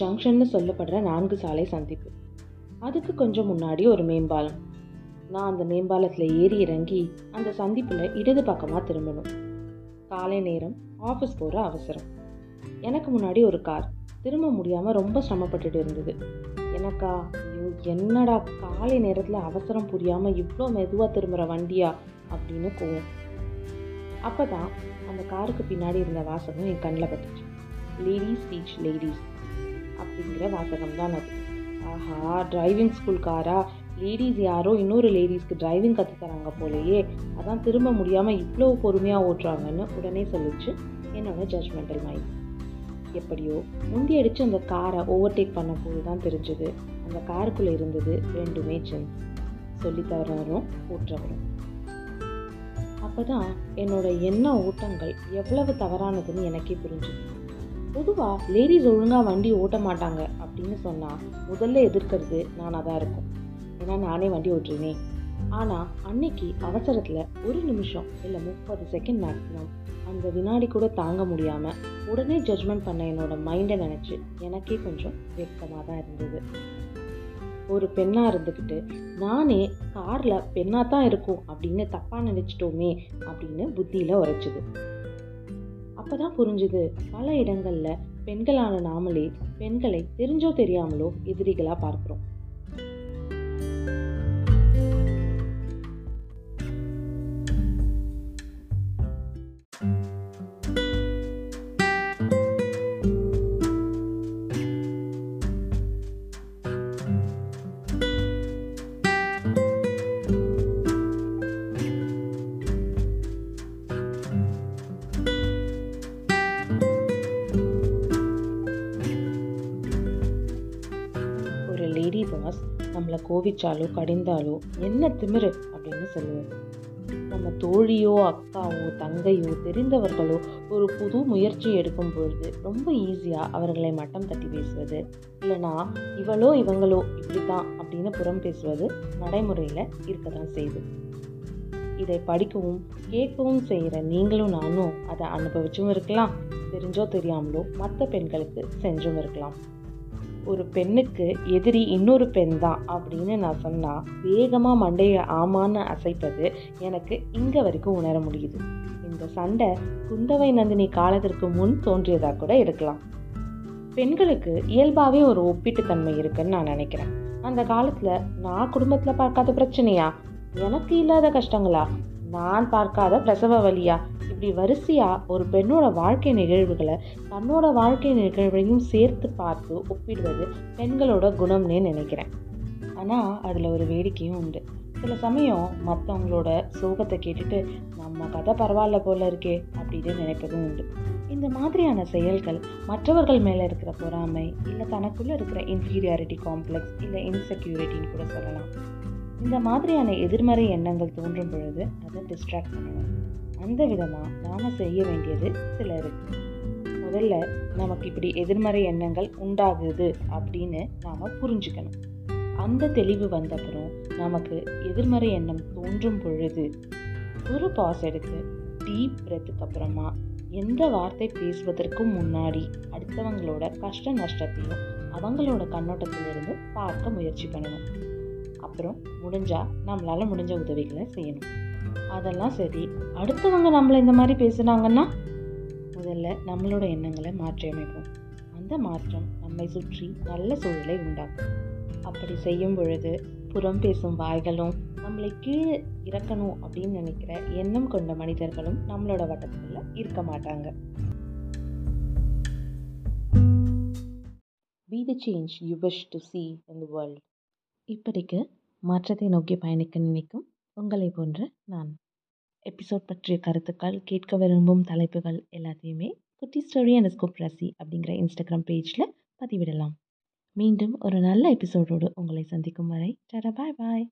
ஜங்ஷன்னு சொல்லப்படுற நான்கு சாலை சந்திப்பு. அதுக்கு கொஞ்சம் முன்னாடி ஒரு மேம்பாலம். நான் அந்த மேம்பாலத்தில் ஏறி இறங்கி அந்த சந்திப்பில் இடது பக்கமாக திரும்பணும். காலை நேரம் ஆஃபீஸ் போகிற அவசரம். எனக்கு முன்னாடி ஒரு கார். திரும்ப முடியாமல் ரொம்ப சிரமப்பட்டுட்டு இருந்தது. எனக்கா ஐயோ என்னடா காலை நேரத்தில் அவசரம் புரியாமல் இவ்வளோ மெதுவாக திரும்புகிற வண்டியா அப்படின்னு கோவம். அப்போ தான் அந்த காருக்கு பின்னாடி இருந்த வாசகம் என் கண்ணில் பட்டுச்சு. லேடிஸ் பீச் லேடிஸ் அப்படிங்கிற வாசகம் தான் அது. ஆஹா டிரைவிங் ஸ்கூல் காரா லேடிஸ் யாரோ? இன்னொரு லேடிஸ்க்கு டிரைவிங் கற்றுத்தராங்க போலயே. அதான் திரும்ப முடியாமல் இவ்வளோ பொறுமையாக ஓட்டுறாங்கன்னு உடனே சொல்லிச்சு என்னோட ஜட்ஜ்மெண்டல் மைண்ட் எப்படியோ முந்தி அடித்து அந்த காரை ஓவர்டேக் பண்ண போது தான் தெரிஞ்சது. அந்த காருக்குள்ளே இருந்தது ரெண்டுமே ஜென்ஸ் சொல்லித்தரவரும் ஓட்டுறவரும் அப்போ தான் என்னோட எண்ண ஓட்டங்கள் எவ்வளவு தவறானதுன்னு எனக்கே புரிஞ்சுது. பொதுவாக லேடிஸ் ஒழுங்காக வண்டி ஓட்ட மாட்டாங்க அப்படின்னு சொன்னால் முதல்ல எதிர்க்கிறது நானாக தான் இருக்கும். ஏன்னா நானே வண்டி ஓட்டுறேனே. ஆனால் அன்னைக்கு அவசரத்தில் ஒரு நிமிஷம் இல்லை முப்பது செகண்ட் மேக்ஸிமம் அந்த வினாடி கூட தாங்க முடியாமல் உடனே ஜட்ஜ்மெண்ட் பண்ண என்னோட மைண்டை நினச்சி எனக்கே கொஞ்சம் வெட்கமாக தான் இருந்தது. ஒரு பெண்ணாக இருந்துக்கிட்டு நானே காரில் பெண்ணாக தான் இருக்கும் அப்படின்னு தப்பாக நினச்சிட்டோமே அப்படின்னு புத்தியில் உரைச்சிது. அப்போ தான் புரிஞ்சுது. பல இடங்களில் பெண்களான நாமளே பெண்களை தெரிஞ்சோ தெரியாமலோ எதிரிகளாக பார்க்குறோம். ஒரு லேடி பாஸ் நம்மளை கோவிச்சாலோ கடிந்தாலோ என்ன திமிரு அப்படின்னு சொல்லுவோம் நம்ம தோழியோ அக்காவோ தங்கையோ தெரிந்தவர்களோ ஒரு புது முயற்சி எடுக்கும் பொழுது ரொம்ப ஈஸியாக அவர்களை மட்டம் தட்டி பேசுவது. இல்லைனா இவளோ இவங்களோ இப்படி தான் அப்படின்னு புறம் பேசுவது நடைமுறையில் இருக்க தான் செய்யுது. இதை படிக்கவும் கேட்கவும் செய்கிற நீங்களும் நானும் அதை அனுபவிச்சும் இருக்கலாம். தெரிஞ்சோ தெரியாமலோ மற்ற பெண்களுக்கு செஞ்சும் இருக்கலாம். ஒரு பெண்ணுக்கு எதிரி இன்னொரு பெண் தான் அப்படின்னு நான் சொன்னால் வேகமாக மண்டையை ஆமான்னு அசைப்பது எனக்கு இங்கே வரைக்கும் உணர முடியுது. இந்த சண்டை குந்தவை நந்தினி காலத்திற்கு முன் தோன்றியதாக கூட இருக்கலாம் பெண்களுக்கு இயல்பாகவே ஒரு ஒப்பீட்டுத்தன்மை இருக்குன்னு நான் நினைக்கிறேன். அந்த காலத்தில் நான் குடும்பத்தில் பார்க்காத பிரச்சனையா? எனக்கு இல்லாத கஷ்டங்களா? நான் பார்க்காத பிரசவ வழியா? இப்படி வரிசையாக ஒரு பெண்ணோட வாழ்க்கை நிகழ்வுகளை தன்னோட வாழ்க்கை நிகழ்வையும் சேர்த்து பார்த்து ஒப்பிடுவது பெண்களோட குணம்னே நினைக்கிறேன். ஆனால் அதில் ஒரு வேடிக்கையும் உண்டு. சில சமயம் மற்றவங்களோட சோகத்தை கேட்டுட்டு நம்ம கதை பரவாயில்ல போல இருக்கே அப்படின்னு நினைப்பதும் உண்டு. இந்த மாதிரியான செயல்கள் மற்றவர்கள் மேலே இருக்கிற பொறாமை இல்லை தனக்குள்ளே இருக்கிற இன்ஃபீரியாரிட்டி காம்ப்ளெக்ஸ் இல்லை இன்செக்யூரிட்டின்னு கூட சொல்லலாம். இந்த மாதிரியான எதிர்மறை எண்ணங்கள் தோன்றும் பொழுது அதை டிஸ்ட்ராக்ட் பண்ணணும். அந்த விதமாக நாம் செய்ய வேண்டியது சில இருக்கு முதல்ல நமக்கு இப்படி எதிர்மறை எண்ணங்கள் உண்டாகுது அப்படின்னு நாம் புரிஞ்சுக்கணும். அந்த தெளிவு வந்தப்புறம் நமக்கு எதிர்மறை எண்ணம் தோன்றும் பொழுது ஒரு பாஸ் எடுத்து டீப் பிரெத்துக்கு அப்புறமா எந்த வார்த்தை பேசுவதற்கும் முன்னாடி அடுத்தவங்களோட கஷ்ட நஷ்டத்தையும் அவங்களோட கண்ணோட்டத்திலிருந்து பார்க்க முயற்சி பண்ணணும். அப்புறம் முடிஞ்சால் நம்மளால் முடிஞ்ச உதவிகளை செய்யணும். அதெல்லாம் சரி. அடுத்தவங்க நம்மளை இந்த மாதிரி பேசுனாங்கன்னா முதல்ல நம்மளோட எண்ணங்களை மாற்றி அமைப்போம். அந்த மாற்றம் நம்மை சுற்றி நல்ல சூழலை உண்டாக்கும். அப்படி செய்யும் பொழுது புறம் பேசும் வாய்களும் நம்மளை கீழே இறக்கணும் அப்படின்னு நினைக்கிற எண்ணம் கொண்ட மனிதர்களும் நம்மளோட வட்டத்துக்குள்ள இருக்க மாட்டாங்க. Be the change you wish to see in the world இப்படிக்கு மாற்றத்தை நோக்கி பயணிக்க நினைக்கும் உங்களை போன்ற நான். எபிசோட் பற்றிய கருத்துக்கள் கேட்க விரும்பும் தலைப்புகள் எல்லாத்தையுமே குட்டி ஸ்டோரி அண்ட் ஸ்கூப் ரசி அப்படிங்கிற இன்ஸ்டாகிராம் பேஜில் பதிவிடலாம். மீண்டும் ஒரு நல்ல எபிசோடோடு உங்களை சந்திக்கும் வரை டடா பாய் பாய்.